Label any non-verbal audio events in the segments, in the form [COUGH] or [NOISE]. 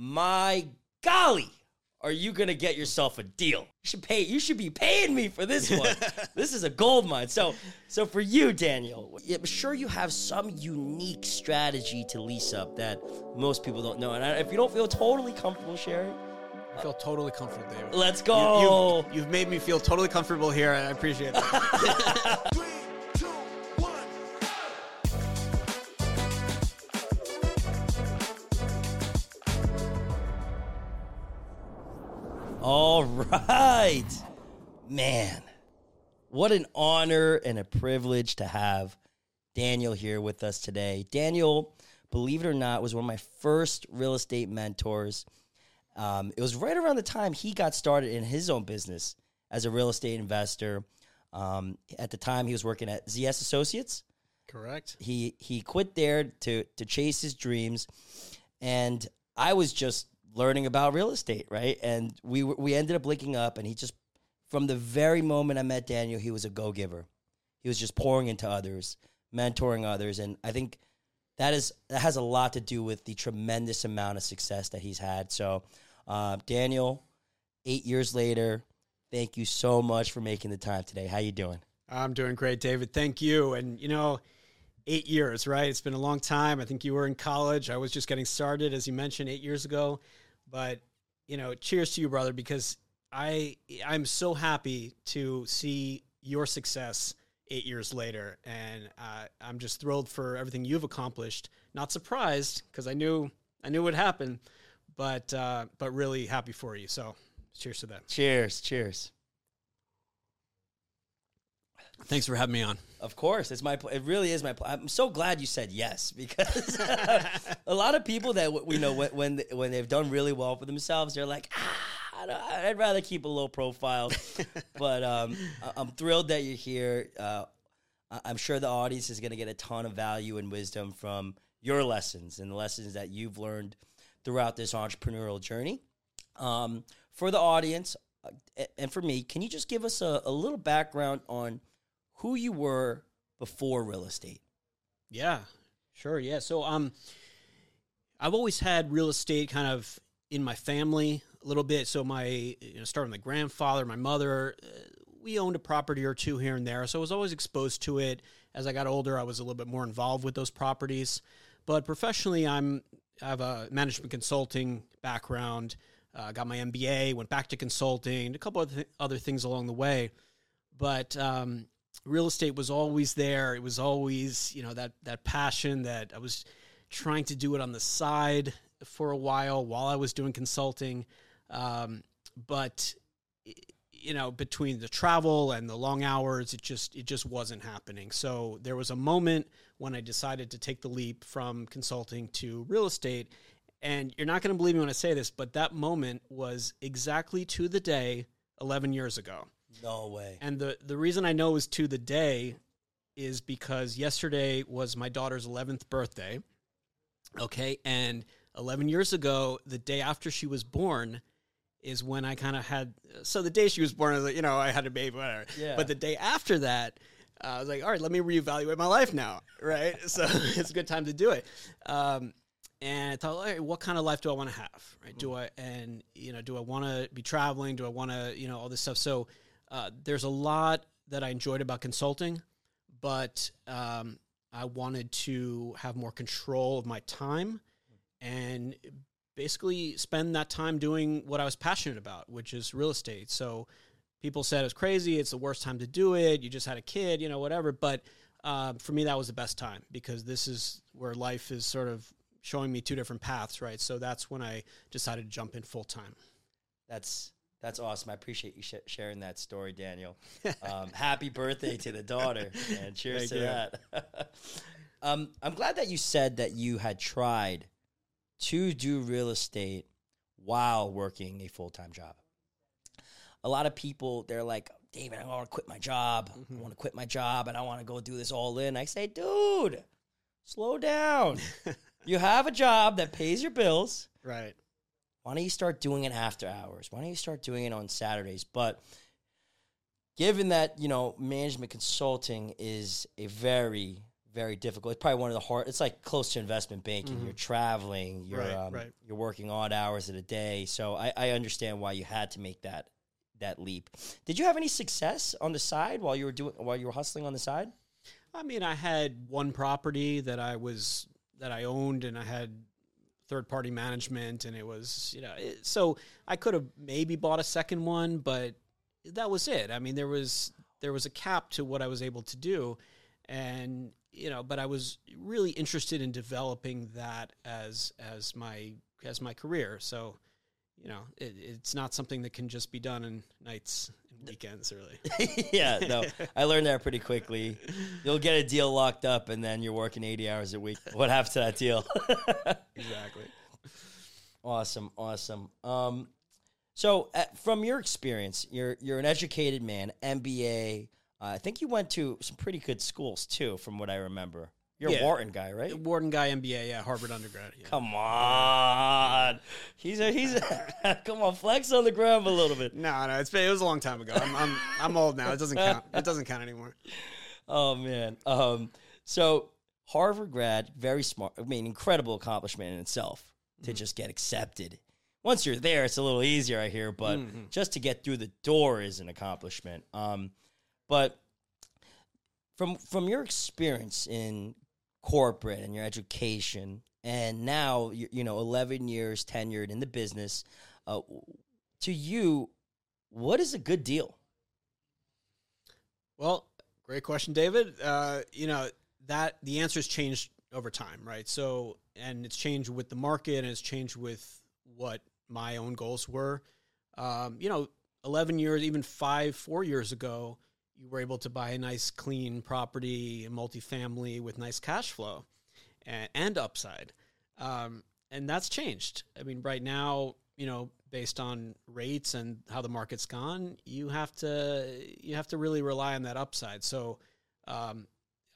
my golly, are you gonna get yourself a deal? You should pay. You should be paying me for this one. [LAUGHS] this is a gold mine. So, so for you, Daniel, I'm sure you have some unique strategy to lease up that most people don't know. And if you don't feel totally comfortable sharing, I feel totally comfortable, David. let's go. You, have you've made me feel totally comfortable here. I appreciate that. [LAUGHS] All right. Man, what an honor and a privilege to have Daniel here with us today. Daniel, believe it or not, was one of my first real estate mentors. Um, it was right around the time he got started in his own business as a real estate investor. Um, at the time, he was working at ZS Associates Correct. he he quit there to to chase his dreams and i was just learning about real estate right and we we ended up linking up and he just from the very moment i met daniel he was a go-giver he was just pouring into others mentoring others and i think that is that has a lot to do with the tremendous amount of success that he's had so uh, daniel eight years later thank you so much for making the time today how you doing I'm doing great, David. Thank you. And you know, eight years, right? It's been a long time. I think you were in college. I was just getting started, as you mentioned, eight years ago. But you know, cheers to you, brother, because I I'm so happy to see your success eight years later, and uh, I'm just thrilled for everything you've accomplished. Not surprised because I knew I knew what happened, but uh, but really happy for you. So, cheers to that. cheers cheers Thanks for having me on. Of course, it's my. pl- It really is my. pl- I'm so glad you said yes because [LAUGHS] a lot of people that we know when when when they've done really well for themselves, they're like, ah, I I'd rather keep a low profile. [LAUGHS] but um, I- I'm thrilled that you're here. Uh, I'm sure the audience is going to get a ton of value and wisdom from your lessons and the lessons that you've learned throughout this entrepreneurial journey. Um, for the audience uh, and for me, can you just give us a, a little background on who you were before real estate? Yeah, sure. Yeah. So, um, I've always had real estate kind of in my family a little bit. So, my, you know, starting with my grandfather, my mother, uh, we owned a property or two here and there. So, I was always exposed to it. As I got older, I was a little bit more involved with those properties. But professionally, I'm, I have a management consulting background. Uh, got my MBA, went back to consulting, a couple of th- other things along the way. But um, real estate was always there. It was always, you know, that that passion that I was trying to do it on the side for a while while I was doing consulting. Um, but you know, between the travel and the long hours, it just it just wasn't happening. So there was a moment when I decided to take the leap from consulting to real estate. And you're not going to believe me when I say this, but that moment was exactly to the day 11 years ago. No way. And the the reason I know is to the day is because yesterday was my daughter's 11th birthday. Okay, and 11 years ago, the day after she was born is when I kind of had so the day she was born I was like, you know, I had a baby whatever. Yeah. But the day after that, uh, I was like, all right, let me reevaluate my life now, right? [LAUGHS] so [LAUGHS] it's a good time to do it. Um, and I thought, all right, what kind of life do I want to have? Right? Do I and you know, do I want to be traveling? Do I want to, you know, all this stuff? So uh, there's a lot that I enjoyed about consulting, but um, I wanted to have more control of my time and basically spend that time doing what I was passionate about, which is real estate. So people said it was crazy. It's the worst time to do it. You just had a kid, you know, whatever. But uh, for me, that was the best time because this is where life is sort of showing me two different paths, right? So that's when I decided to jump in full time. That's that's awesome. I appreciate you sh- sharing that story, Daniel. Um, [LAUGHS] happy birthday to the daughter, and cheers Thank to you. that. [LAUGHS] um, I'm glad that you said that you had tried to do real estate while working a full time job. A lot of people, they're like, David, I want to quit my job. I want to quit my job and I want to go do this all in. I say, dude, slow down. [LAUGHS] you have a job that pays your bills Right. Why don't you start doing it after hours? Why don't you start doing it on Saturdays? But given that, you know, management consulting is a very, very difficult. It's probably one of the hard. It's like close to investment banking. You're traveling. You're Right, um, right. you're working odd hours at a day. So I, I understand why you had to make that that leap. Did you have any success on the side while you were doing while you were hustling on the side? I mean, I had one property that I was that I owned, and I had third party management, and it was you know, it, so I could have maybe bought a second one, but that was it. I mean, there was there was a cap to what I was able to do, and you know, but I was really interested in developing that as as my as my career. So. You know, it, it's not something that can just be done in nights and weekends, really. [LAUGHS] yeah, no, I learned that pretty quickly. You'll get a deal locked up, and then you're working 80 hours a week. What happened to that deal? [LAUGHS] exactly. Awesome, awesome. Um, so, uh, from your experience, you're you're an educated man, MBA. Uh, I think you went to some pretty good schools too, from what I remember. You're a Yeah. Wharton guy, right? Wharton guy, MBA, yeah, Harvard undergrad. Yeah. Come on, he's a he's a, [LAUGHS] come on, flex on the ground a little bit. No, no, it's been, it was a long time ago. I'm, I'm I'm old now. It doesn't [LAUGHS] count. It doesn't count anymore. Oh man. Um, so Harvard grad, very smart. I mean, incredible accomplishment in itself to just get accepted. Once you're there, it's a little easier, I hear, but just to get through the door is an accomplishment. Um, but from from your experience in corporate and your education, and now you, know, eleven years tenured in the business, uh, to you, what is a good deal? Well, great question, David. Uh, you know that the answer's changed over time, right? So, and it's changed with the market, and it's changed with what my own goals were. Um, you know, eleven years, even five, four years ago, you were able to buy a nice, clean property, multifamily with nice cash flow and, and upside. Um, and that's changed. I mean, right now, you know, based on rates and how the market's gone, you have to you have to really rely on that upside. So, um,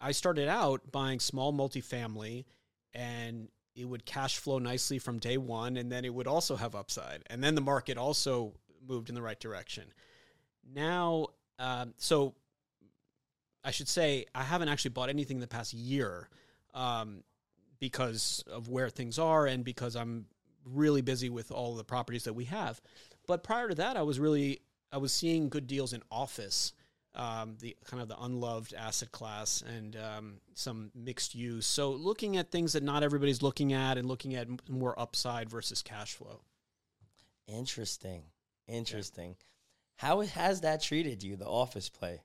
I started out buying small multifamily, and it would cash flow nicely from day one, and then it would also have upside, and then the market also moved in the right direction. Now, um, so I should say I haven't actually bought anything in the past year um, because of where things are and because I'm really busy with all the properties that we have. But prior to that, I was really I was seeing good deals in office, um, the kind of the unloved asset class, and um, some mixed use. So looking at things that not everybody's looking at, and looking at more upside versus cash flow. Interesting. Interesting. How has that treated you, the office play?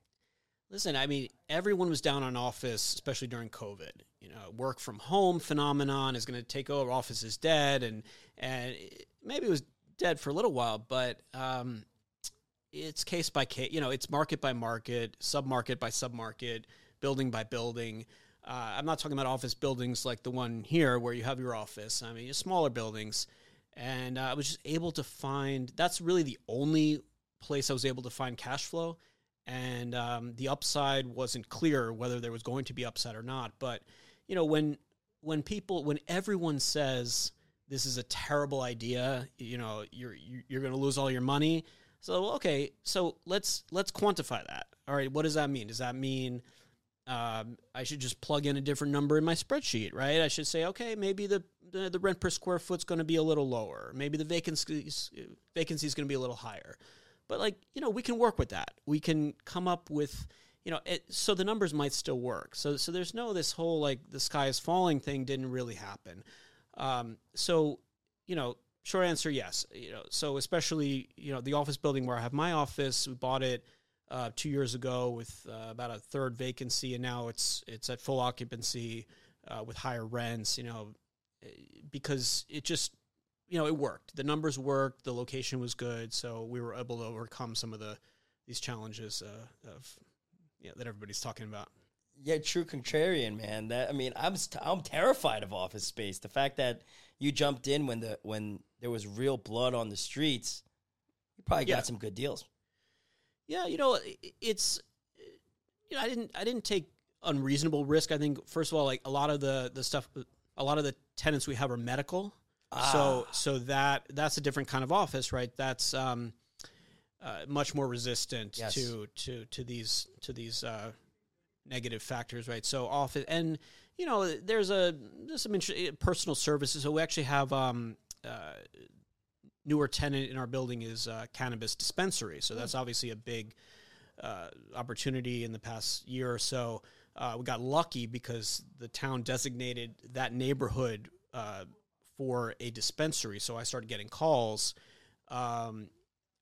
Listen, I mean, everyone was down on office, especially during COVID. You know, work from home phenomenon is going to take over. Office is dead, and and maybe it was dead for a little while, but um, it's case by case. You know, it's market by market, sub market by sub market, building by building. Uh, I'm not talking about office buildings like the one here where you have your office. I mean, smaller buildings, and uh, I was just able to find. That's really the only place I was able to find cash flow and um, the upside wasn't clear whether there was going to be upside or not. But you know, when when people when everyone says this is a terrible idea, you know, you're you're, going to lose all your money. So okay, so let's let's quantify that. All right, what does that mean? Does that mean um, I should just plug in a different number in my spreadsheet, right? I should say, okay, maybe the the, the rent per square foot's going to be a little lower. Maybe the vacancies vacancy is going to be a little higher. But like you know, we can work with that. We can come up with you know, it, so the numbers might still work. So so there's no this whole like the sky is falling thing didn't really happen. Um, so you know, short answer yes. You know, so especially you know the office building where I have my office, we bought it uh, two years ago with uh, about a third vacancy, and now it's it's at full occupancy uh, with higher rents. You know, because it just you know it worked. The numbers worked. The location was good, so we were able to overcome some of the these challenges uh, of yeah that everybody's talking about. Yeah, true contrarian, man. That I mean, I'm st- I'm terrified of office space. The fact that you jumped in when the when there was real blood on the streets, you probably got some good deals. Yeah, you know, it's you know, I didn't I didn't take unreasonable risk. I think first of all, like a lot of the the stuff, a lot of the tenants we have are medical, Ah. so that that's a different kind of office, right? That's um, uh, much more resistant Yes. to to to these to these uh, negative factors, right? So often, and you know, there's a there's some inter- personal services. So we actually have um, uh, newer tenant in our building is uh, cannabis dispensary. So that's obviously a big uh, opportunity in the past year or so. Uh, we got lucky because the town designated that neighborhood uh, for a dispensary. So I started getting calls um,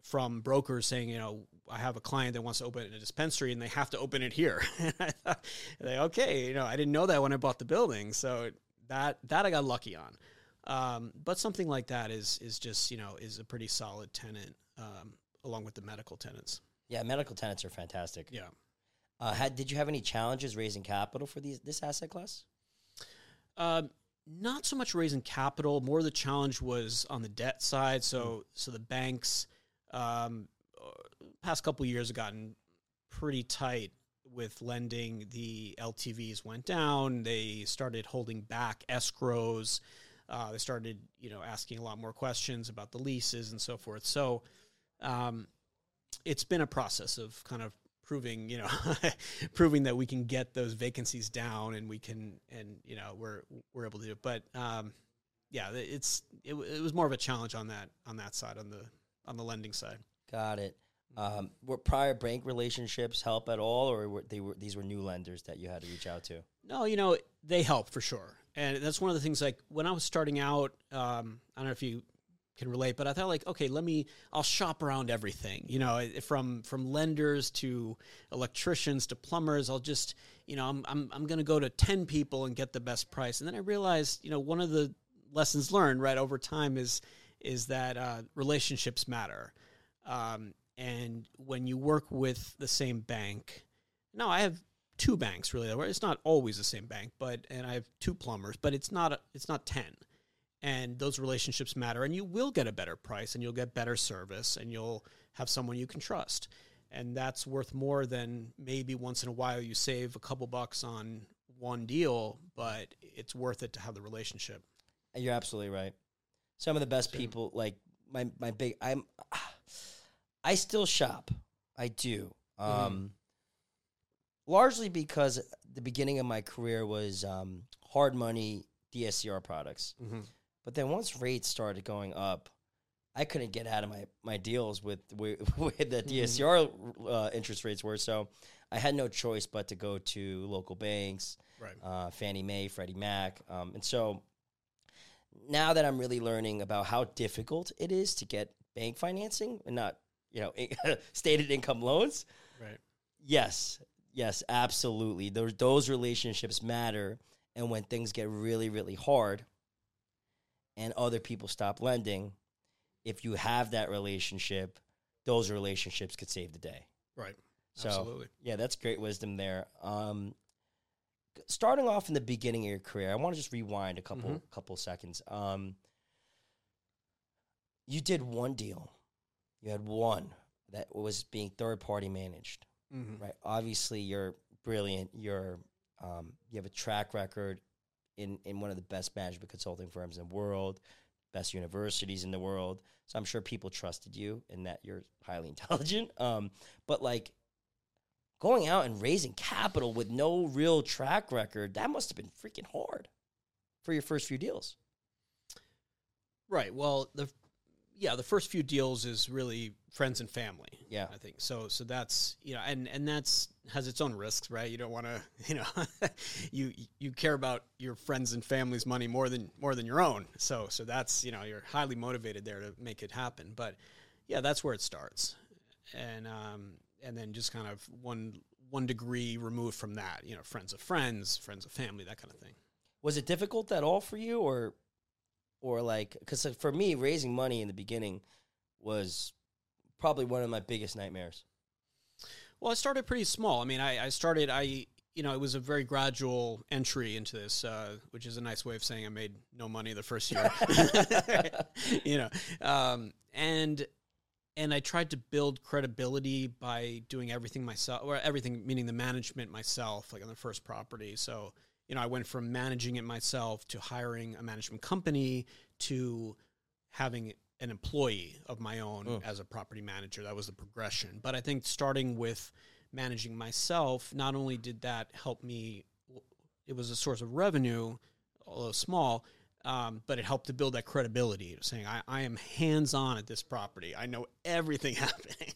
from brokers saying, you know, I have a client that wants to open a dispensary and they have to open it here. [LAUGHS] and I thought, like, okay, you know, I didn't know that when I bought the building, so that that I got lucky on. Um, but something like that is is just you know is a pretty solid tenant um, along with the medical tenants. Yeah, medical tenants are fantastic. Yeah. Uh, had did you have any challenges raising capital for these this asset class? Um, not so much raising capital. More the challenge was on the debt side. So so the banks, um, uh, past couple years have gotten pretty tight with lending. The LTVs went down. They started holding back escrows. Uh, they started you know asking a lot more questions about the leases and so forth. So um, it's been a process of kind of proving you know [LAUGHS] proving that we can get those vacancies down and we can and you know we're we're able to do it but um yeah it's it, it was more of a challenge on that on that side on the on the lending side Got it. Um, were prior bank relationships help at all, or were they were these were new lenders that you had to reach out to? no you know they help for sure and that's one of the things like when i was starting out um i don't know if you can relate but i thought like okay let me i'll shop around everything you know from from lenders to electricians to plumbers i'll just you know i'm i'm, I'm going to go to 10 people and get the best price. And then i realized you know one of the lessons learned right over time is is that uh, relationships matter. Um, and when you work with the same bank now i have two banks really. It's not always the same bank but and i have two plumbers but it's not a, it's not 10 and those relationships matter and you will get a better price and you'll get better service and you'll have someone you can trust and that's worth more than maybe once in a while you save a couple bucks on one deal but it's worth it to have the relationship You're absolutely right. Some of the best people, like my my big, I'm, I still shop. I do. Um, largely because the beginning of my career was um, hard money DSCR products. But then once rates started going up, I couldn't get out of my, my deals with [LAUGHS] with, with the DSCR uh, interest rates were. So I had no choice but to go to local banks, right uh, Fannie Mae, Freddie Mac, um, and so now that I'm really learning about how difficult it is to get bank financing and not you know [LAUGHS] stated income loans, right Yes, yes, absolutely. Those those relationships matter, and when things get really, really hard, and other people stop lending, if you have that relationship, those relationships could save the day. right So, absolutely yeah, that's great wisdom there. Um, starting off in the beginning of your career, I want to just rewind a couple Mhm. couple seconds. Um, you did one deal. You had one that was being third party managed Mhm. right? Obviously, you're brilliant. You're um, you have a track record in in one of the best management consulting firms in the world, best universities in the world. So I'm sure people trusted you and that you're highly [LAUGHS] intelligent. Um, but like going out and raising capital with no real track record, that must have been freaking hard for your first few deals. Right. Well, the yeah, the first few deals is really friends and family. Yeah. I think so. So that's you know, and and that's has its own risks, right? You don't want to, [LAUGHS] you know, [LAUGHS] you you care about your friends and family's money more than more than your own. So so that's you know, you're highly motivated there to make it happen. But yeah, that's where it starts, and um and then just kind of one one degree removed from that, you know, friends of friends, friends of family, that kind of thing. Was it difficult at all for you, or, or like, because for me, raising money in the beginning was probably one of my biggest nightmares. Well, I started pretty small. I mean, I, I started, I, you know, it was a very gradual entry into this, uh, which is a nice way of saying I made no money the first year. [LAUGHS] you know, um, and and I tried to build credibility by doing everything myself, or everything meaning the management myself, like on the first property. So, you know, I went from managing it myself to hiring a management company to having an employee of my own Mm. as a property manager. That was the progression. But I think starting with managing myself, not only did that help me, it was a source of revenue, although small, um, but it helped to build that credibility, saying I, I am hands on at this property. I know everything [LAUGHS] happening,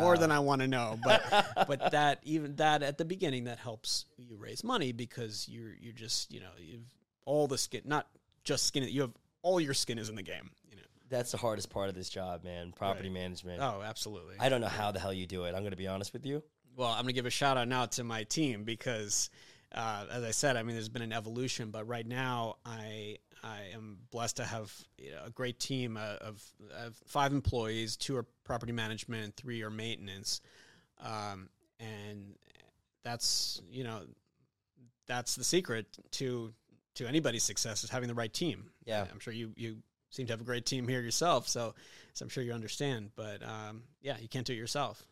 more than I want to know. But but that even that at the beginning that helps you raise money because you're you're just you know you've all the skin, not just skin. You have all your skin is in the game. You know. That's the hardest part of this job, man. Property management. Oh, absolutely. I don't know how the hell you do it. I'm going to be honest with you. Well, I'm going to give a shout out now to my team because, uh, as I said, I mean, there's been an evolution, but right now I I am blessed to have you know, a great team uh, of, of, five employees. Two are property management, three are maintenance, um, and that's you know that's the secret to to anybody's success is having the right team. Yeah, I'm sure you you seem to have a great team here yourself, so so I'm sure you understand. But um, yeah, you can't do it yourself.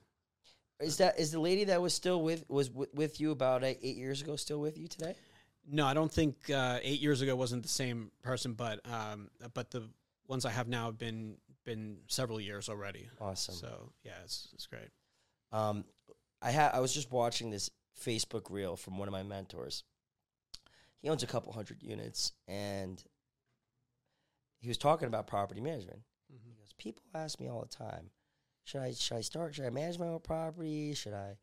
Is that is the lady that was still with was w- with you about eight, eight years ago still with you today? No, I don't think uh, eight years ago wasn't the same person, but um, but the ones I have now have been been several years already. Awesome. So yeah, it's it's great. Um, I had I was just watching this Facebook reel from one of my mentors. He owns a couple hundred units, and he was talking about property management. Mm-hmm. He goes, "People ask me all the time, should I should I start? Should I manage my own property? Should I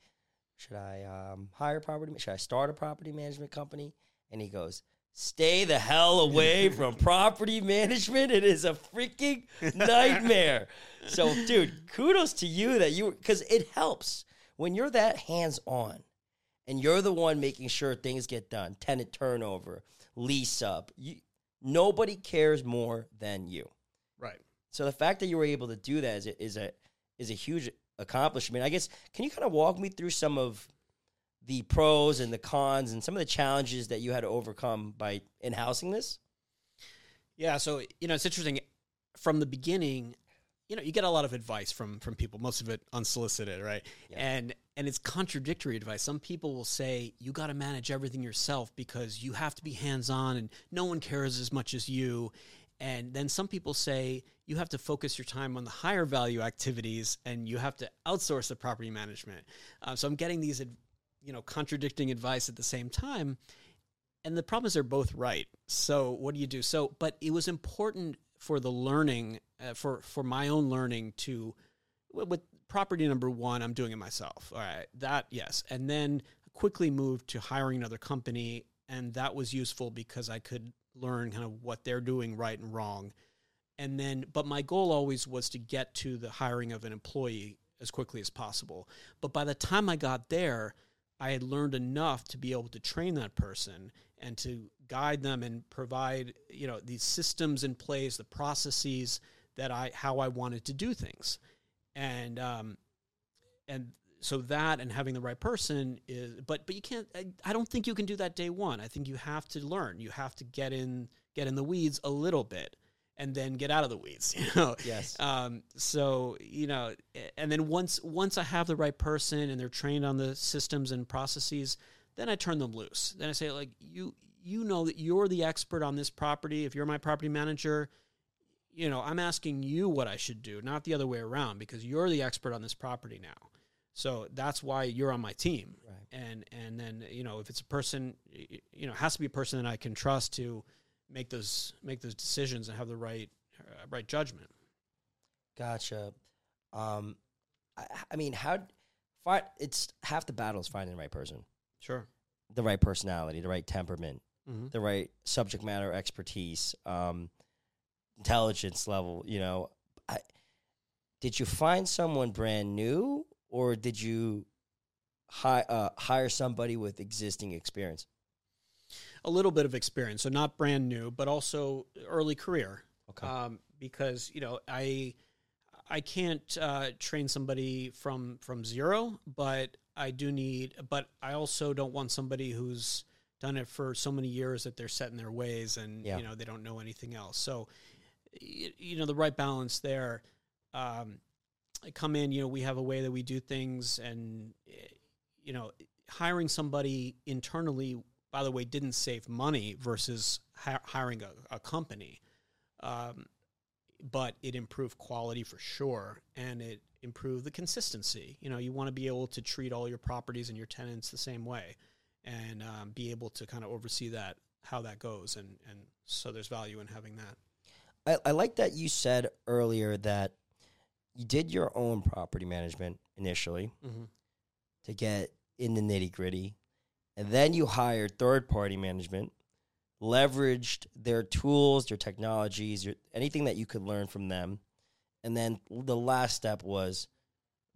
should I um, hire property? Should I start a property management company?" And he goes, "Stay the hell away [LAUGHS] from property management. It is a freaking nightmare." [LAUGHS] so, dude, kudos to you that you because it helps when you're that hands on, and you're the one making sure things get done, tenant turnover, lease up. You, nobody cares more than you. Right. So the fact that you were able to do that is a, is a is a huge accomplishment. I guess can you kind of walk me through some of the pros and the cons and some of the challenges that you had to overcome by in housing this? Yeah. So you know, it's interesting. From the beginning, you know, you get a lot of advice from from people. Most of it unsolicited, right? Yeah. And and it's contradictory advice. Some people will say you got to manage everything yourself because you have to be hands on, and no one cares as much as you. And then some people say you have to focus your time on the higher value activities and you have to outsource the property management. Uh, so I'm getting these, you know, contradicting advice at the same time. And the problem is they're both right. So what do you do? So, but it was important for the learning, uh, for for my own learning to, with property number one, I'm doing it myself. All right, that yes, and then quickly moved to hiring another company, and that was useful because I could learn kind of what they're doing right and wrong. And then, but my goal always was to get to the hiring of an employee as quickly as possible. But by the time I got there, I had learned enough to be able to train that person and to guide them and provide, you know, these systems in place, the processes that I how I wanted to do things. And um and so that and having the right person is but but you can't I, I don't think you can do that day one i think you have to learn you have to get in get in the weeds a little bit and then get out of the weeds [LAUGHS] you know Yes. um so you know and then once once i have the right person and they're trained on the systems and processes then i turn them loose then i say like you you know that you're the expert on this property if you're my property manager you know i'm asking you what i should do not the other way around because you're the expert on this property now so that's why you're on my team. Right. And and then you know if it's a person, you know, it has to be a person that I can trust to make those make those decisions and have the right uh, right judgment. Gotcha. Um, I, I mean, how? Find, it's half the battle is finding the right person, Sure. the right personality, the right temperament, Mm-hmm. the right subject matter expertise, um, intelligence level. You know, I, did you find someone brand new, or did you hi, uh, hire somebody with existing experience? A little bit of experience, so not brand new, but also early career. Okay. um, because you know I I can't uh, train somebody from from zero, but I do need. But I also don't want somebody who's done it for so many years that they're set in their ways and Yeah. you know they don't know anything else. So y- you know the right balance there. Um, I come in, you know, we have a way that we do things, and eh, you know, hiring somebody internally, by the way, didn't save money versus hi- hiring a, a company um, but it improved quality for sure, and it improved the consistency. You know, you want to be able to treat all your properties and your tenants the same way, and um, be able to kind of oversee that how that goes, and and so there's value in having that. I, I like that you said earlier that you did your own property management initially Mm-hmm. to get in the nitty gritty, and then you hired third party management, leveraged their tools, their technologies, your, anything that you could learn from them, and then the last step was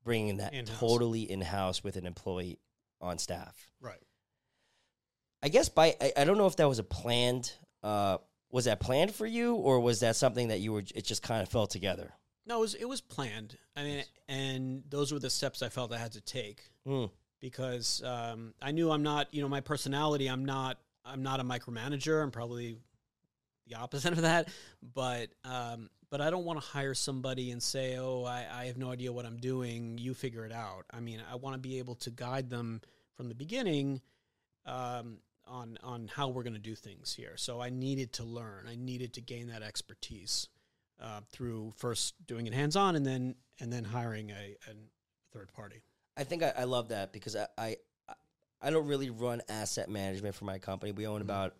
bringing that In-house. totally in house with an employee on staff. Right. I guess by I, I don't know if that was a planned. Uh, was that planned for you, or was that something that you were? It just kind of fell together. No, it was it was planned. I mean, and those were the steps I felt I had to take Mm. Because um, I knew I'm not. You know, my personality. I'm not. I'm not a micromanager. I'm probably the opposite of that. But um, but I don't want to hire somebody and say, "Oh, I, I have no idea what I'm doing. You figure it out." I mean, I want to be able to guide them from the beginning um, on on how we're going to do things here. So I needed to learn. I needed to gain that expertise uh, through first doing it hands on, and then and then hiring a, a third party. I think I, I love that because I, I I don't really run asset management for my company. We own Mhm. about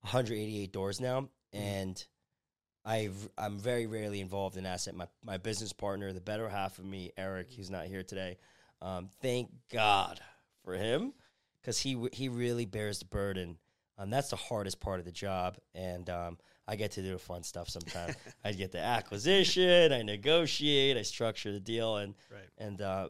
188 doors now, and I've I'm very rarely involved in asset. My my business partner, the better half of me, Eric, he's not here today. Um, thank God for him because he he really bears the burden. Um, that's the hardest part of the job, and um, I get to do fun stuff sometimes. [LAUGHS] I get the acquisition, I negotiate, I structure the deal, and Right. and uh,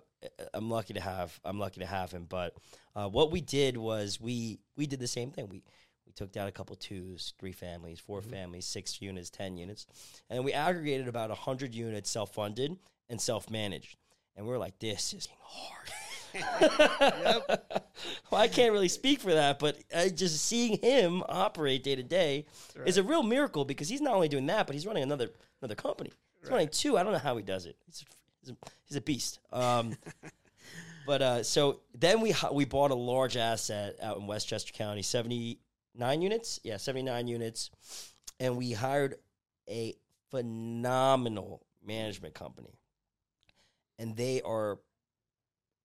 I'm lucky to have I'm lucky to have him. But uh, what we did was we we did the same thing. We we took down a couple twos, three families, 4 Mhm. families, six units, ten units, and we aggregated about hundred units self funded and self managed. And we're like, this is hard. [LAUGHS] well, I can't really speak for that, but uh, just seeing him operate day to day is a real miracle because he's not only doing that, but he's running another another company. He's running two. I don't know how he does it. He's a, he's a, he's a beast. Um, [LAUGHS] but uh, so then we we bought a large asset out in Westchester County, seventy nine units. Yeah, seventy nine units, and we hired a phenomenal management company, and they are,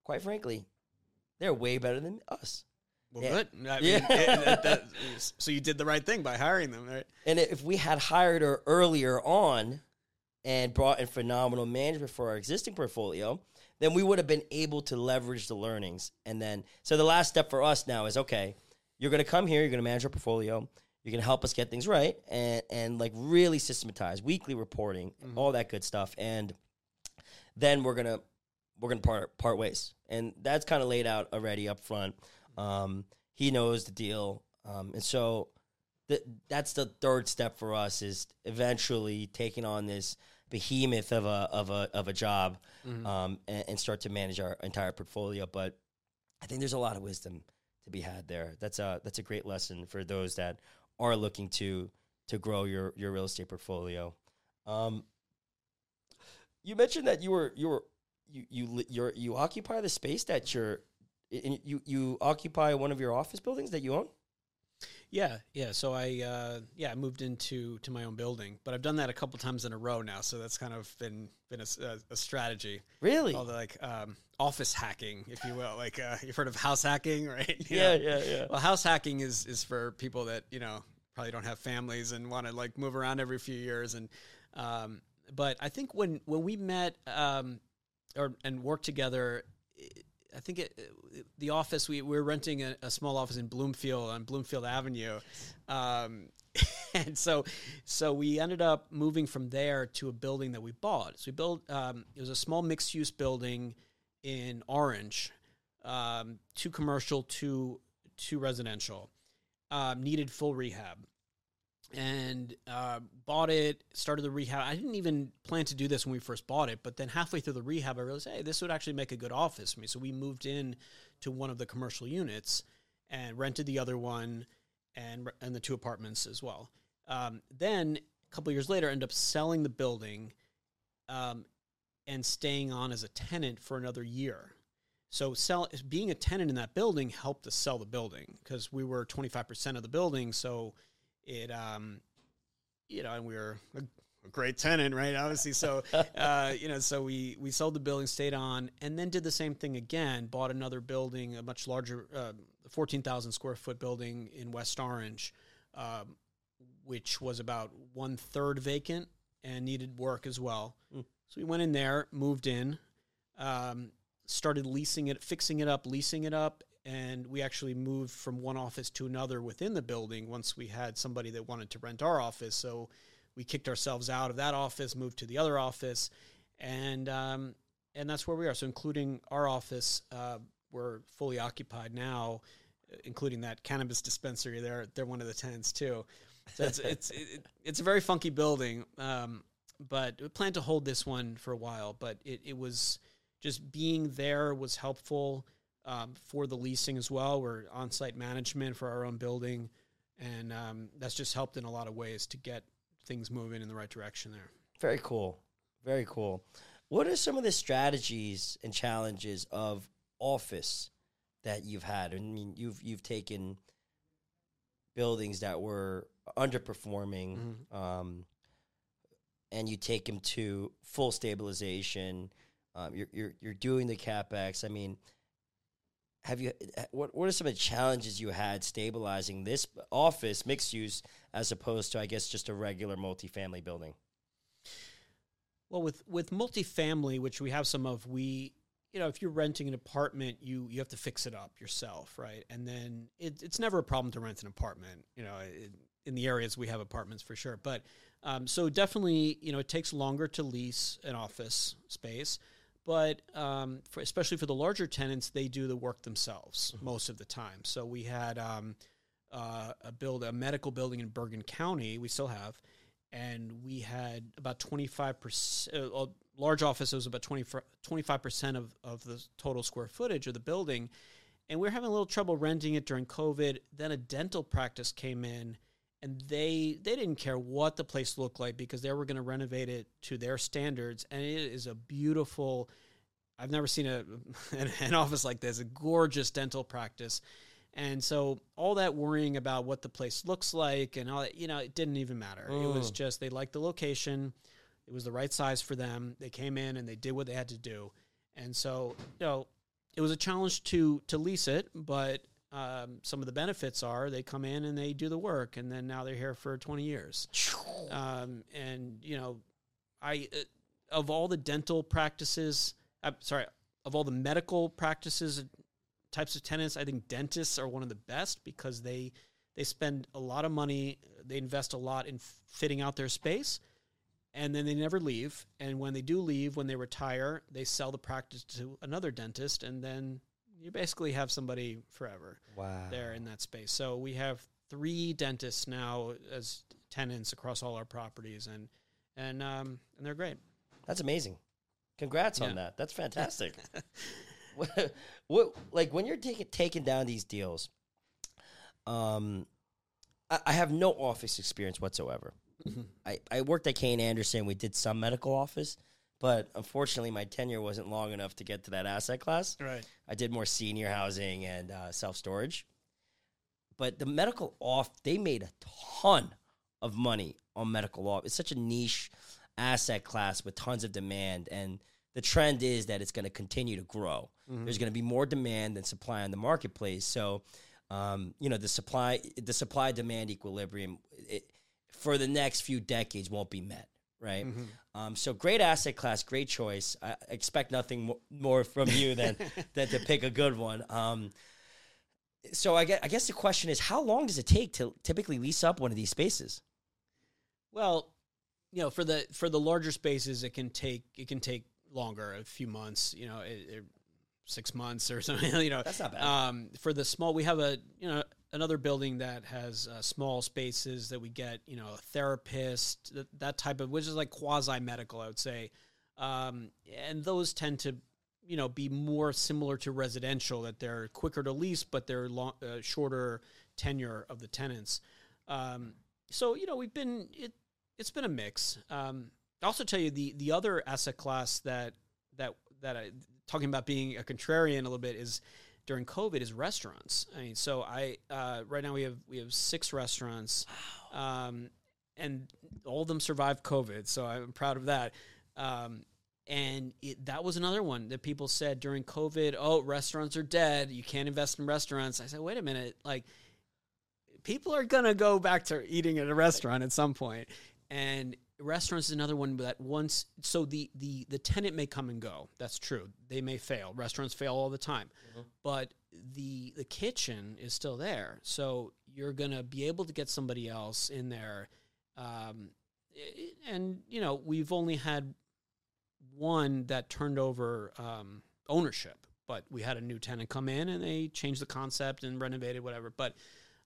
quite frankly, they're way better than us. Well, Yeah. good. I mean, Yeah. it- that- that- [LAUGHS] so you did the right thing by hiring them, right? And if we had hired her earlier on and brought in phenomenal management for our existing portfolio, then we would have been able to leverage the learnings. And then, so the last step for us now is okay, you're going to come here, you're going to manage our portfolio, you're going to help us get things right, and, and like really systematize weekly reporting, Mhm. all that good stuff. And then we're going to, we're going to part, part ways. And that's kind of laid out already up front. Um, he knows the deal. Um, and so, th- that's the third step for us is eventually taking on this behemoth of a of a of a job Mhm. um, and, and start to manage our entire portfolio. But I think there's a lot of wisdom to be had there. That's a that's a great lesson for those that are looking to to grow your your real estate portfolio. Um, you mentioned that you were you were you you you're, you occupy the space that you're in, you you occupy one of your office buildings that you own. Yeah, yeah. So I, uh, yeah, I moved into to my own building, but I've done that a couple times in a row now. So that's kind of been been a, a- a strategy, Really? all the like um, office hacking, if you will. Like uh, [LAUGHS] you've heard of house hacking, right? [LAUGHS] You yeah, know? yeah, yeah. Well, house hacking is is for people that you know probably don't have families and want to like move around every few years. And um, but I think when when we met um, or and worked together, I think it, the office we, we were renting a, a small office in Bloomfield on Bloomfield Avenue, um, [LAUGHS] and so so we ended up moving from there to a building that we bought. So we built um, it was a small mixed use building in Orange, um, two commercial, two two residential, um, needed full rehab. And uh, bought it, started the rehab. I didn't even plan to do this when we first bought it, but then halfway through the rehab, I realized, hey, this would actually make a good office for me. So we moved in to one of the commercial units and rented the other one and and the two apartments as well. Um, then a couple years later, ended up selling the building um, and staying on as a tenant for another year. So sell being a tenant in that building helped us sell the building because we were 25% of the building. So it, um, you know, and we were a a great tenant, right? Obviously, so [LAUGHS] uh, you know, so we we sold the building, stayed on, and then did the same thing again. Bought another building, a much larger, uh, fourteen thousand square foot building in West Orange, um, which was about one third vacant and needed work as well. Mm. So we went in there, moved in, um, started leasing it, fixing it up, leasing it up, and we actually moved from one office to another within the building once we had somebody that wanted to rent our office. So we kicked ourselves out of that office, moved to the other office, and um, and that's where we are. So including our office, uh, we're fully occupied now, including that cannabis dispensary. They're they're one of the tenants too. So it's it's it, it's a very funky building, um, but we plan to hold this one for a while. But it, it was just being there was helpful um, for the leasing as well. We're on site management for our own building, and um, that's just helped in a lot of ways to get things moving in the right direction there. Very cool. Very cool. What are some of the strategies and challenges of office that you've had? I mean, you've you've taken buildings that were underperforming, Mm-hmm. um, and you take them to full stabilization. Um, you're you're you're doing the capex. I mean, have you? What what are some of the challenges you had stabilizing this office mixed use as opposed to, I guess, just a regular multifamily building? Well, with with multifamily, which we have some of, we you know if you're renting an apartment, you you have to fix it up yourself, right? And then it, it's never a problem to rent an apartment, you know. In the areas we have apartments for sure, but um, so definitely, you know, it takes longer to lease an office space, but um, for, especially for the larger tenants, they do the work themselves most of the time. So we had um, uh, a build a medical building in Bergen County. We still have, and we had about twenty five percent. A large office was about 25 percent of of the total square footage of the building, and we were having a little trouble renting it during COVID. Then a dental practice came in and they they didn't care what the place looked like because they were going to renovate it to their standards and it is a beautiful i've never seen a [LAUGHS] an, an office like this a gorgeous dental practice. And so all that worrying about what the place looks like and all that you know it didn't even matter. It was Mm. just they liked the location. It was the right size for them. They came in and they did what they had to do. And so you know it was a challenge to to lease it but um, some of the benefits are they come in and they do the work and then now they're here for 20 years. Um, and you know i uh, of all the dental practices i'm sorry of all the medical practices types of tenants i think dentists are one of the best because they they spend a lot of money they invest a lot in fitting out their space and then they never leave. And when they do leave when they retire they sell the practice to another dentist and then you basically have somebody forever Wow. there in that space. So we have three dentists now as tenants across all our properties, and and um, and they're great. That's amazing. Congrats on that. That's [LAUGHS] fantastic. what, [LAUGHS] what, like when you're taking taking down these deals, um, I, I have no office experience whatsoever. Mhm. I, I worked at Kane Anderson. We did some medical office, but unfortunately, my tenure wasn't long enough to get to that asset class. Right. I did more senior housing and uh, self storage. But the medical off, they made a ton of money on medical off. It's such a niche asset class with tons of demand, and the trend is that it's going to continue to grow. There's going to be more demand than supply on the marketplace. So, um, you know, the supply the supply demand equilibrium it, for the next few decades won't be met. Right. Um, so great asset class, great choice. I I expect nothing mo- more from you than [LAUGHS] than to pick a good one. Um, so I guess, I guess the question is, how long does it take to typically lease up one of these spaces? Well, you know, for the for the larger spaces, it can take it can take longer, a few months. You know, it, it, six months or [LAUGHS] something. You know, That's not bad. Um, for the small, we have a you know another building that has uh, small spaces that we get you know a therapist that, that type of which is like quasi medical, I would say, um, and those tend to you know be more similar to residential that they're quicker to lease, but they're long, uh, shorter tenure of the tenants. Um, so you know we've been it it's been a mix. Um, I'll also tell you the the other asset class that that that I talking about being a contrarian a little bit is during COVID is restaurants. I mean, so I uh, right now we have we have six restaurants, um, and all of them survived COVID, so I'm proud of that. Um, and it, that was another one that people said during COVID. Oh, restaurants are dead. You can't invest in restaurants. I said, wait a minute, like people are gonna go back to eating at a restaurant at some point, and restaurants is another one that once. So the the the tenant may come and go. That's true. They may fail. Restaurants fail all the time, but the the kitchen is still there. So you're gonna be able to get somebody else in there. Um, and you know we've only had one that turned over um, ownership, but we had a new tenant come in and they changed the concept and renovated whatever. But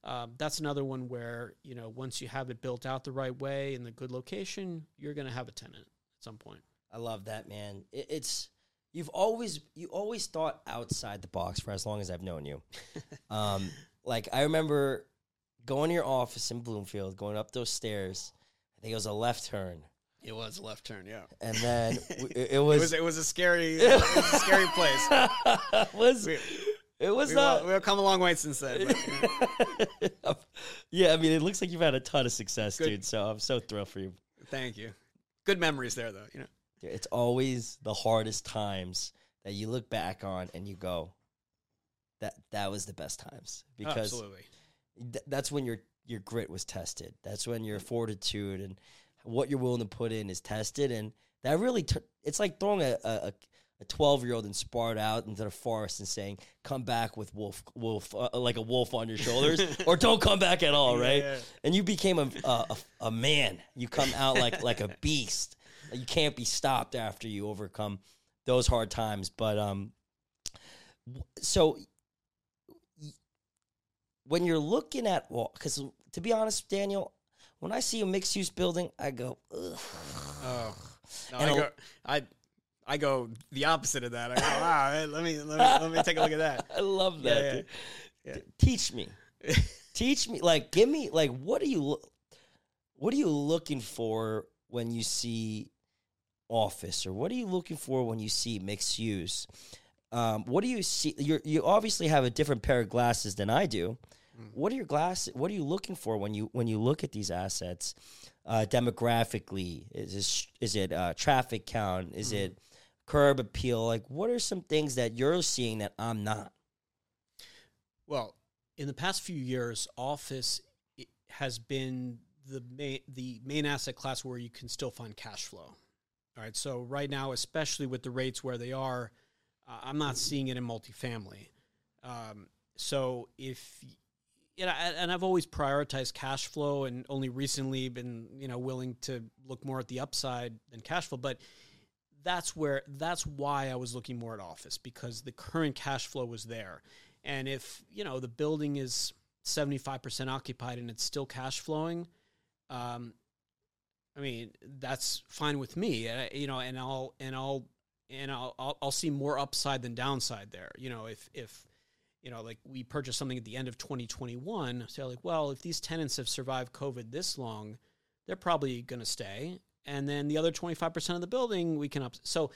um, that's another one where you know once you have it built out the right way in the good location, you're going to have a tenant at some point. I love that, man. It, it's you've always you always thought outside the box for as long as I've known you. [LAUGHS] um, like I remember going to your office in Bloomfield, going up those stairs. I think it was a left turn, It was a left turn, yeah. and then w- it, it [LAUGHS] It was was it was a scary [LAUGHS] it was a scary place. was We, it was the we, not. have uh, come a long way since then. but, [LAUGHS] yeah, I mean, it looks like you've had a ton of success, Good. dude. So I'm so thrilled for you. thank you. Good memories there, though. You know, It's always the hardest times that you look back on and you go, "That that was the best times," because absolutely. th- that's when your your grit was tested. That's when your fortitude and what you're willing to put in is tested, and that really t- it's like throwing a a a twelve year old in Sparta out into the forest and saying, "Come back with wolf wolf uh, like a wolf on your shoulders," [LAUGHS] or "Don't come back at all," right? Yeah. And you became a, a a a man. You come out like like a beast. You can't be stopped after you overcome those hard times. But um, so when you're looking at well, because to be honest, Daniel, when I see a mixed use building, I go, Ugh. Oh, no, And I a- go, I, I go the opposite of that. I go, [LAUGHS] wow, let me let me let me take a look at that. [LAUGHS] I love that. yeah, dude. yeah. Teach me, [LAUGHS] teach me. Like, give me like, what are you, what are you looking for when you see office, or what are you looking for when you see mixed use? Um, what do you see? You you obviously have a different pair of glasses than I do. What are your glasses? What are you looking for when you when you look at these assets? Uh, demographically, is this, is it uh, traffic count? Is it curb appeal? Like, what are some things that you're seeing that I'm not? Well, in the past few years, office has been the main the main asset class where you can still find cash flow. All right, so right now, especially with the rates where they are, uh, I'm not seeing it in multifamily. Um, so if you know, and and I've always prioritized cash flow, and only recently been you know willing to look more at the upside than cash flow, but that's where that's why I was looking more at office because the current cash flow was there. And if, you know, the building is 75% occupied and it's still cash flowing, um, I mean, that's fine with me. Uh, you know, and I'll and I'll and I'll, I'll I'll see more upside than downside there. You know, if if you know, like we purchased something at the end of 2021, so like, well, if these tenants have survived COVID this long, they're probably going to stay. And then the other 25% of the building, we can up. So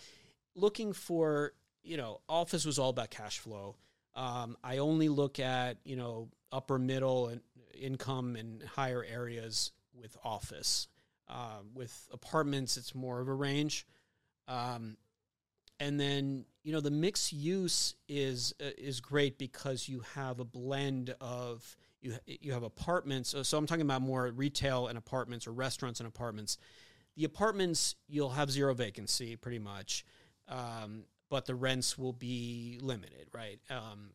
looking for, you know, office was all about cash flow. Um, I only look at, you know, upper middle and income and higher areas with office. Um, with apartments, it's more of a range. Um, and then you know the mixed use is uh, is great because you have a blend of you you have apartments. So, so I'm talking about more retail and apartments or restaurants and apartments. The apartments you'll have zero vacancy pretty much, um, but the rents will be limited, right? Um,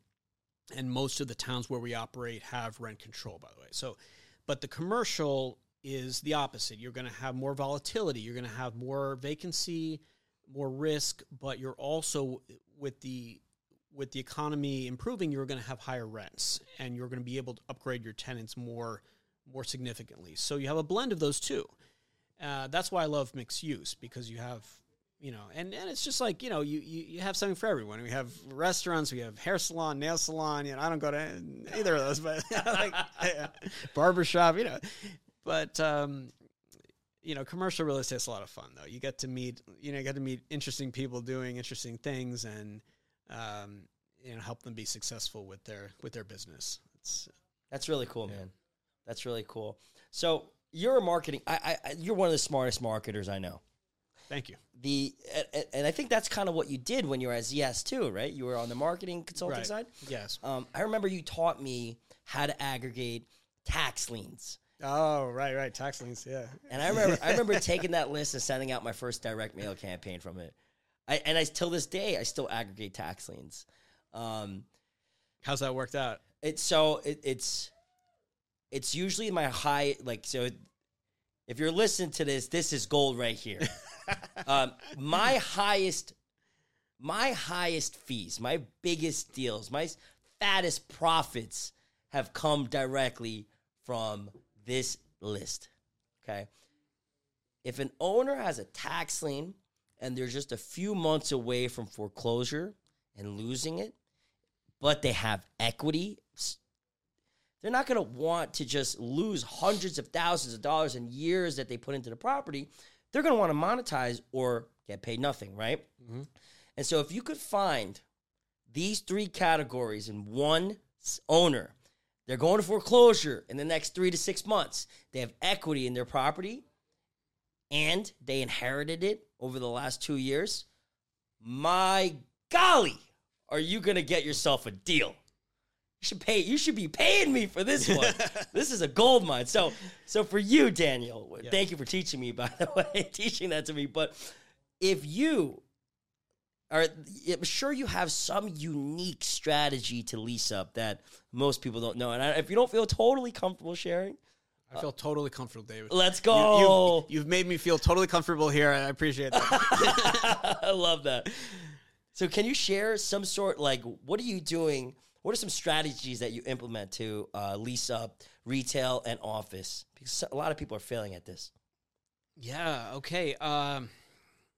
and most of the towns where we operate have rent control, by the way. So, but the commercial is the opposite. You're going to have more volatility. You're going to have more vacancy, more risk, but you're also with the with the economy improving, you're going to have higher rents, and you're going to be able to upgrade your tenants more more significantly. So you have a blend of those two. Uh, that's why I love mixed use because you have you know, and, and it's just like, you know, you, you, you have something for everyone. We have restaurants, we have hair salon, nail salon, you know, I don't go to either of those, but [LAUGHS] like barbershop, you know. But um, you know, commercial real estate's a lot of fun though. You get to meet you know, you get to meet interesting people doing interesting things and um, you know, help them be successful with their with their business. It's That's really cool, man. That's really cool. So you're a marketing. I, I, you're one of the smartest marketers I know. Thank you. The and, and I think that's kind of what you did when you were at ZS too, right? You were on the marketing consulting Right. side. Yes. Um, I remember you taught me how to aggregate tax liens. Oh, right, right. Tax liens. Yeah. And I remember, I remember [LAUGHS] taking that list and sending out my first direct mail campaign from it. I, and I till this day, I still aggregate tax liens. Um, How's that worked out? it's so it, it's it's usually my high like so. If you're listening to this, this is gold right here. [LAUGHS] um, my highest, my highest fees, my biggest deals, my fattest profits have come directly from this list. Okay. If an owner has a tax lien and they're just a few months away from foreclosure and losing it, but they have equity, they're not going to want to just lose hundreds of thousands of dollars in years that they put into the property. They're going to want to monetize or get paid nothing, right? Mm-hmm. And so if you could find these three categories in one owner, they're going to foreclosure in the next three to six months. They have equity in their property and they inherited it over the last two years. My golly, are you going to get yourself a deal? You should pay. You should be paying me for this one. [LAUGHS] this is a gold mine. So, so for you, Daniel, thank you for teaching me. By the [LAUGHS] way, teaching that to me. But if you are, I'm sure you have some unique strategy to lease up that most people don't know. And I, if you don't feel totally comfortable sharing, I feel totally comfortable, David. let's go. You've, you've made me feel totally comfortable here. I appreciate that. [LAUGHS] I love that. So, can you share some sort like what are you doing? What are some strategies that you implement to uh, lease up retail and office? Because a lot of people are failing at this. Yeah. Okay. Um,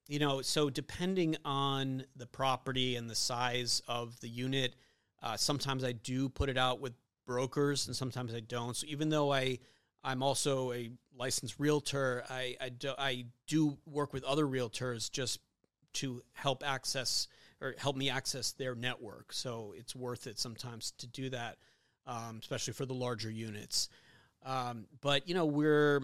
you know, so depending on the property and the size of the unit, uh, sometimes I do put it out with brokers, and sometimes I don't. So even though I I'm also a licensed realtor, I I do, I do work with other realtors just to help access or help me access their network. So it's worth it sometimes to do that, um, especially for the larger units. Um, but you know, we're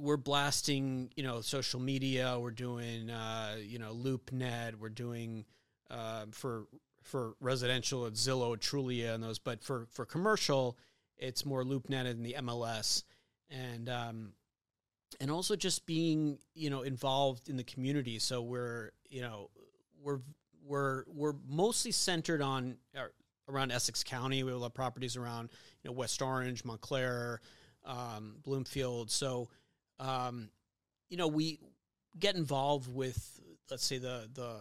we're blasting, you know, social media. We're doing, uh, you know, LoopNet. We're doing uh, for for residential, it's Zillow, Trulia, and those. But for for commercial, it's more LoopNet and the MLS, and um, and also just being, you know, involved in the community. So we're, you know, we're we're we're mostly centered on uh, around Essex County. We have properties around, you know, West Orange, Montclair, um, Bloomfield. So um, you know, we get involved with, let's say the the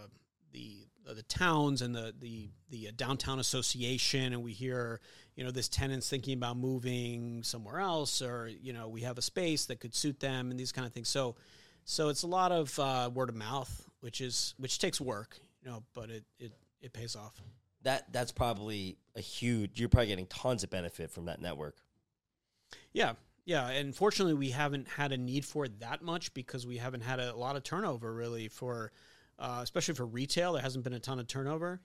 the the towns and the the the downtown association, and we hear, you know, this tenant's thinking about moving somewhere else, or you know, we have a space that could suit them, and these kind of things. So, so it's a lot of uh, word of mouth, which is which takes work, you know, but it it it pays off. That that's probably a huge. You're probably getting tons of benefit from that network. Yeah, yeah, and fortunately, we haven't had a need for it that much because we haven't had a lot of turnover really for, uh, especially for retail. There hasn't been a ton of turnover.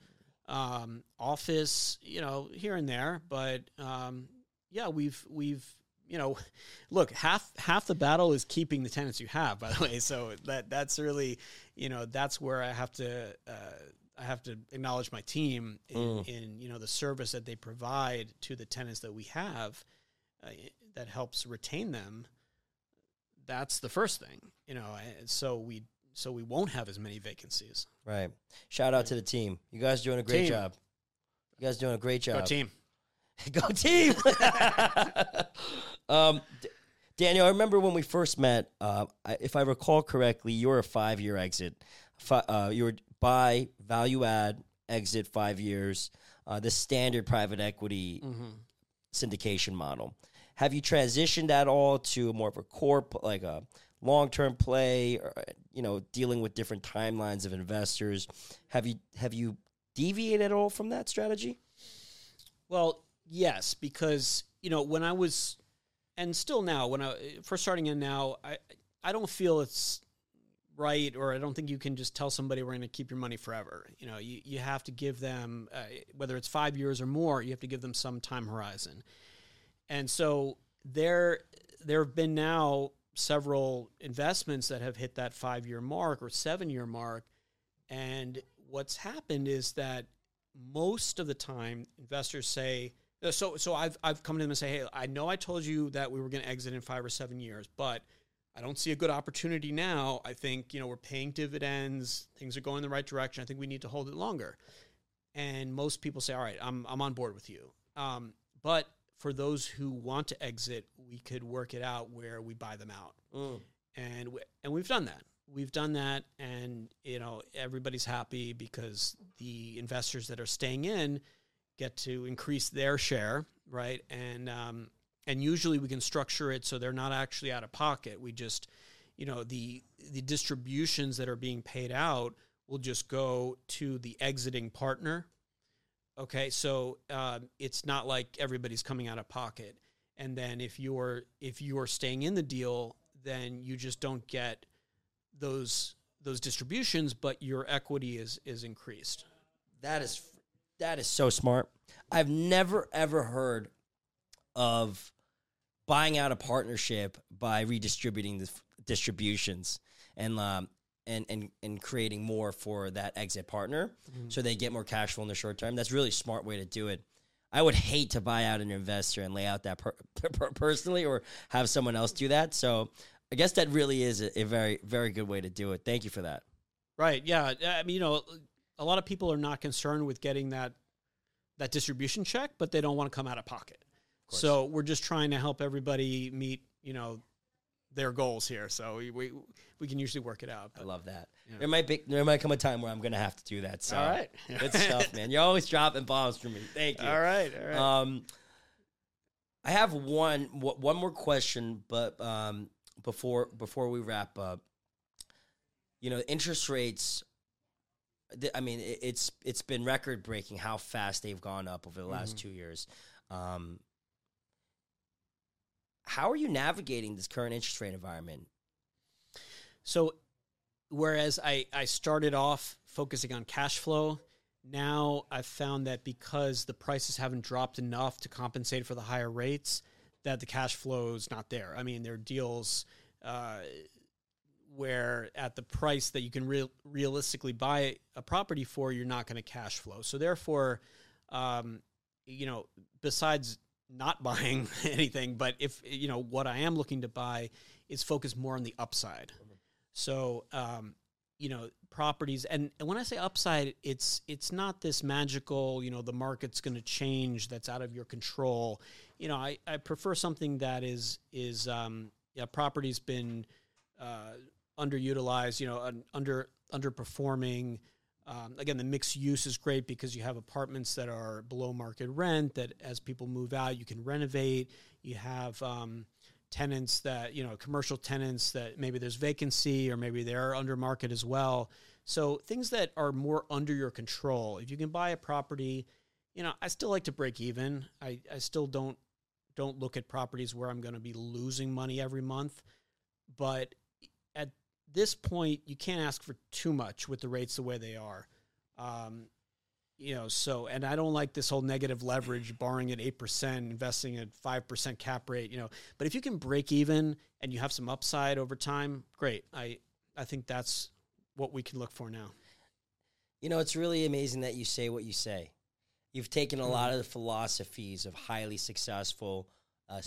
Um, office, you know, here and there, but um, yeah, we've we've you know, look half half the battle is keeping the tenants you have. By the way, so that that's really you know that's where I have to. Uh, I have to acknowledge my team in, in you know the service that they provide to the tenants that we have uh, that helps retain them that's the first thing you know so we so we won't have as many vacancies Right. Shout out to the team. You guys doing a great Team. job. You guys doing a great job. [LAUGHS] Go team Go [LAUGHS] team. [LAUGHS] um, D- Daniel, I remember when we first met. Uh, I, if I recall correctly, you were a five-year exit. Fi- uh, you were buy, value add, exit five years. Uh, the standard private equity syndication model. Have you transitioned at all to more of a core, like a long-term play, or you know, dealing with different timelines of investors? Have you have you deviated at all from that strategy? well yes because you know when i was and still now when i first starting in now i i don't feel it's right or i don't think you can just tell somebody we're going to keep your money forever you know you, you have to give them uh, whether it's five years or more you have to give them some time horizon and so there there have been now several investments that have hit that five year mark or seven year mark. And what's happened is that most of the time investors say, so so I've I've come to them and say, hey, I know I told you that we were going to exit in five or seven years, but I don't see a good opportunity now. I think you know we're paying dividends, things are going in the right direction. I think we need to hold it longer. And most people say, all right, I'm I'm on board with you. Um, but for those who want to exit, we could work it out where we buy them out, Mm. and we, and we've done that. We've done that, and you know everybody's happy because the investors that are staying in get to increase their share, right? And um, and usually we can structure it so they're not actually out of pocket. We just, you know, the the distributions that are being paid out will just go to the exiting partner. Okay, so um, it's not like everybody's coming out of pocket. And then if you're if you're staying in the deal, then you just don't get those those distributions, but your equity is is increased. That is that is so smart. I've never ever heard of buying out a partnership by redistributing the f- distributions and um and and and creating more for that exit partner so they get more cash flow in the short term. That's a really smart way to do it. I would hate to buy out an investor and lay out that per, [LAUGHS] per- personally or have someone else do that. So I guess that really is a, a very very good way to do it. Thank you for that. Right. Yeah. I mean, you know, a lot of people are not concerned with getting that that distribution check, but they don't want to come out of pocket. course. so we're just trying to help everybody meet, you know, their goals here. So we we, we can usually work it out. I love that. Yeah. There might be there might come a time where I'm gonna have to do that. So all right. good stuff, man. You're always dropping bombs for me. Thank you. all right. All right. Um, I have one one more question, but um, before before we wrap up, you know, interest rates. I mean, it, it's it's been record breaking how fast they've gone up over the last Mhm. two years. Um, how are you navigating this current interest rate environment? So, whereas I, I started off focusing on cash flow, now I've found that because the prices haven't dropped enough to compensate for the higher rates, that the cash flow is not there. I mean, there are deals uh, where at the price that you can real realistically buy a property for, you're not going to cash flow. So, therefore, um, you know, besides not [LAUGHS] buying anything, but if you know what I am looking to buy is focused more on the upside. So, um, you know, properties, and, and when I say upside, it's it's not this magical, you know, the market's going to change that's out of your control. You know, I, I prefer something that is is um, yeah, property's been uh, underutilized, you know, un, under underperforming. Um, again, the mixed use is great because you have apartments that are below market rent. That as people move out, you can renovate. You have um, tenants that you know, commercial tenants that maybe there's vacancy or maybe they're under market as well. So things that are more under your control. If you can buy a property, you know, I still like to break even. I, I still don't don't look at properties where I'm going to be losing money every month. But at this point, you can't ask for too much with the rates the way they are. Um, you know, so and I don't like this whole negative leverage, borrowing at eight percent, investing at five percent cap rate. You know, but if you can break even and you have some upside over time, great. I I think that's what we can look for now. You know, it's really amazing that you say what you say. You've taken a lot of the philosophies of highly successful, uh,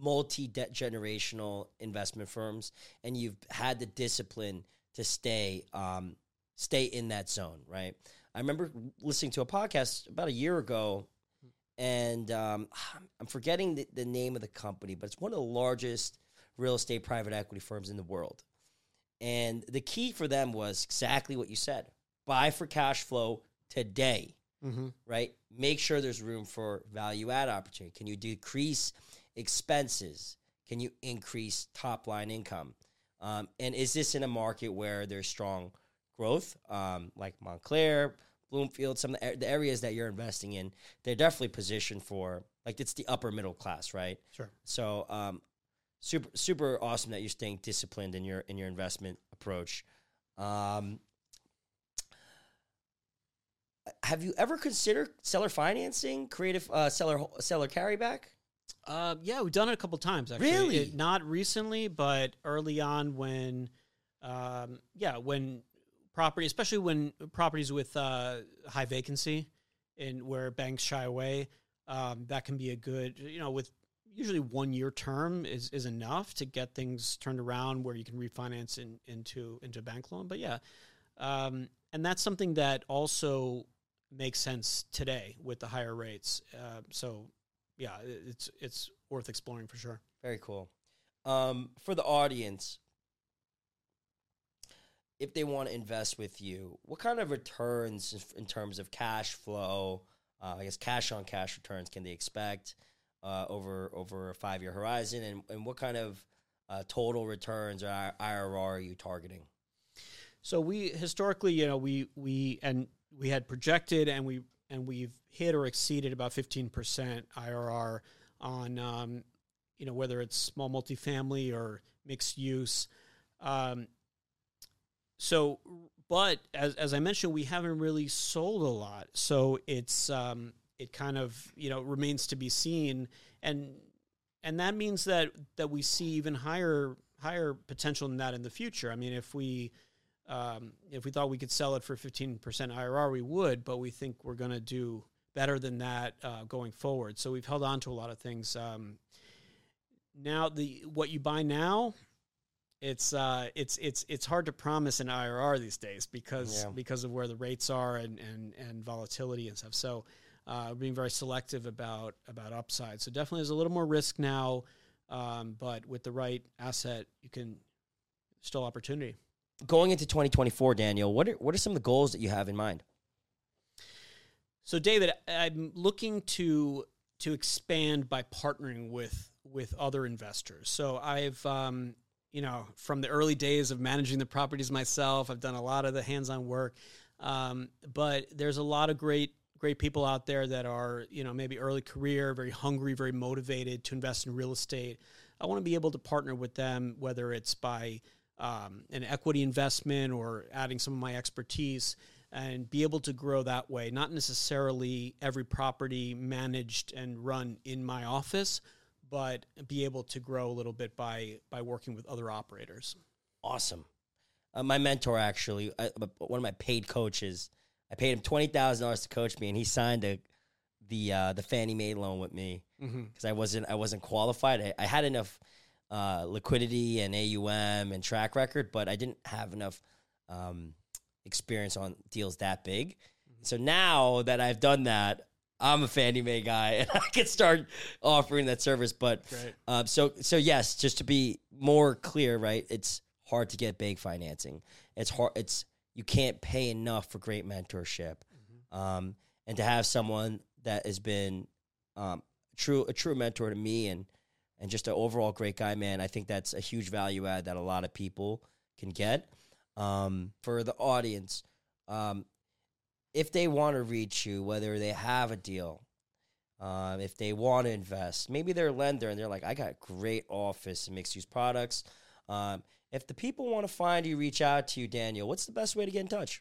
multi generational investment firms, and you've had the discipline to stay um, stay in that zone. Right. I remember listening to a podcast about a year ago, and um, I'm forgetting the, the name of the company, but it's one of the largest real estate private equity firms in the world. And the key for them was exactly what you said buy for cash flow today, Mm-hmm. right? Make sure there's room for value add opportunity. Can you decrease expenses? Can you increase top line income? Um, and is this in a market where there's strong growth, um, like Montclair, Bloomfield, some of the, the areas that you're investing in? They're definitely positioned for, like, it's the upper middle class, right? Sure. So, um, super super awesome that you're staying disciplined in your in your investment approach. Um, have you ever considered seller financing, creative uh, seller seller carryback? Uh, yeah, we've done it a couple times actually. Really? It- not recently, but early on when, um, yeah, when property, especially when properties with uh, high vacancy and where banks shy away, um, that can be a good, you know, with usually one year term is, is enough to get things turned around where you can refinance in, into into bank loan. But yeah, um, and that's something that also makes sense today with the higher rates. Uh, so yeah, it's it's worth exploring for sure. Very cool. Um, for the audience, if they want to invest with you, what kind of returns in- terms of cash flow, uh, I guess cash on cash returns can they expect uh, over over a five year horizon, and, and what kind of uh, total returns or IRR are you targeting? So we historically, you know, we we and we had projected and we and we've hit or exceeded about fifteen percent IRR on, um, you know, whether it's small multifamily or mixed use. Um, so, but as as I mentioned, we haven't really sold a lot, so it's um, it kind of you know remains to be seen, and and that means that that we see even higher higher potential than that in the future. I mean, if we um, if we thought we could sell it for 15% IRR, we would, but we think we're going to do better than that uh, going forward. So we've held on to a lot of things. Um, now, the what you buy now, it's uh, it's it's it's hard to promise an IRR these days because Yeah. because of where the rates are and and, and volatility and stuff. So uh, being very selective about about upside. So definitely, there's a little more risk now, um, but with the right asset, you can still opportunity. Going into 2024, Daniel, what are, what are some of the goals that you have in mind? So, David, I'm looking to to expand by partnering with with other investors. So, I've um, you know from the early days of managing the properties myself, I've done a lot of the hands-on work. Um, but there's a lot of great great people out there that are you know maybe early career, very hungry, very motivated to invest in real estate. I want to be able to partner with them, whether it's by um, an equity investment or adding some of my expertise and be able to grow that way. Not necessarily every property managed and run in my office, but be able to grow a little bit by by working with other operators. Awesome. Uh, my mentor, actually, I, one of my paid coaches, I paid him twenty thousand dollars to coach me, and he signed a, the uh, the Fannie Mae loan with me Mm-hmm. because I wasn't I wasn't qualified. I, I had enough uh, liquidity and AUM and track record, but I didn't have enough um, experience on deals that big. So now that I've done that, I'm a Fannie Mae guy, [LAUGHS] and I can start offering that service. But um, so so yes, just to be more clear, right? It's hard to get bank financing. It's hard. It's you can't pay enough for great mentorship, um, and to have someone that has been um, true a true mentor to me and and just an overall great guy, man. I think that's a huge value add that a lot of people can get. Um, for the audience, um, if they want to reach you, whether they have a deal, um, if they want to invest, maybe they're a lender and they're like, I got great office and mixed use products. Um, if the people want to find you, reach out to you, Daniel, what's the best way to get in touch?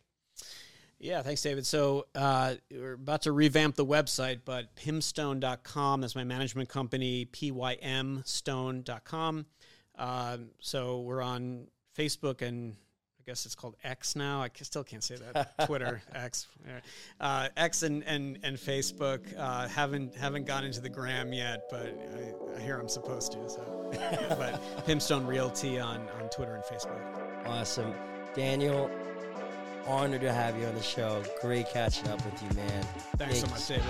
Yeah, thanks, David. So uh, we're about to revamp the website, but pymstone.com, that's my management company, pymstone.com. Um, so we're on Facebook and I guess it's called X now. I still can't say that. [LAUGHS] Twitter, X, uh, X, and and and Facebook. Uh, haven't haven't gone into the gram yet, but I, I hear I'm supposed to. So, [LAUGHS] but Pymstone Realty on on Twitter and Facebook. Awesome. Daniel, honored to have you on the show. Great catching up with you, man. Thanks so much, David.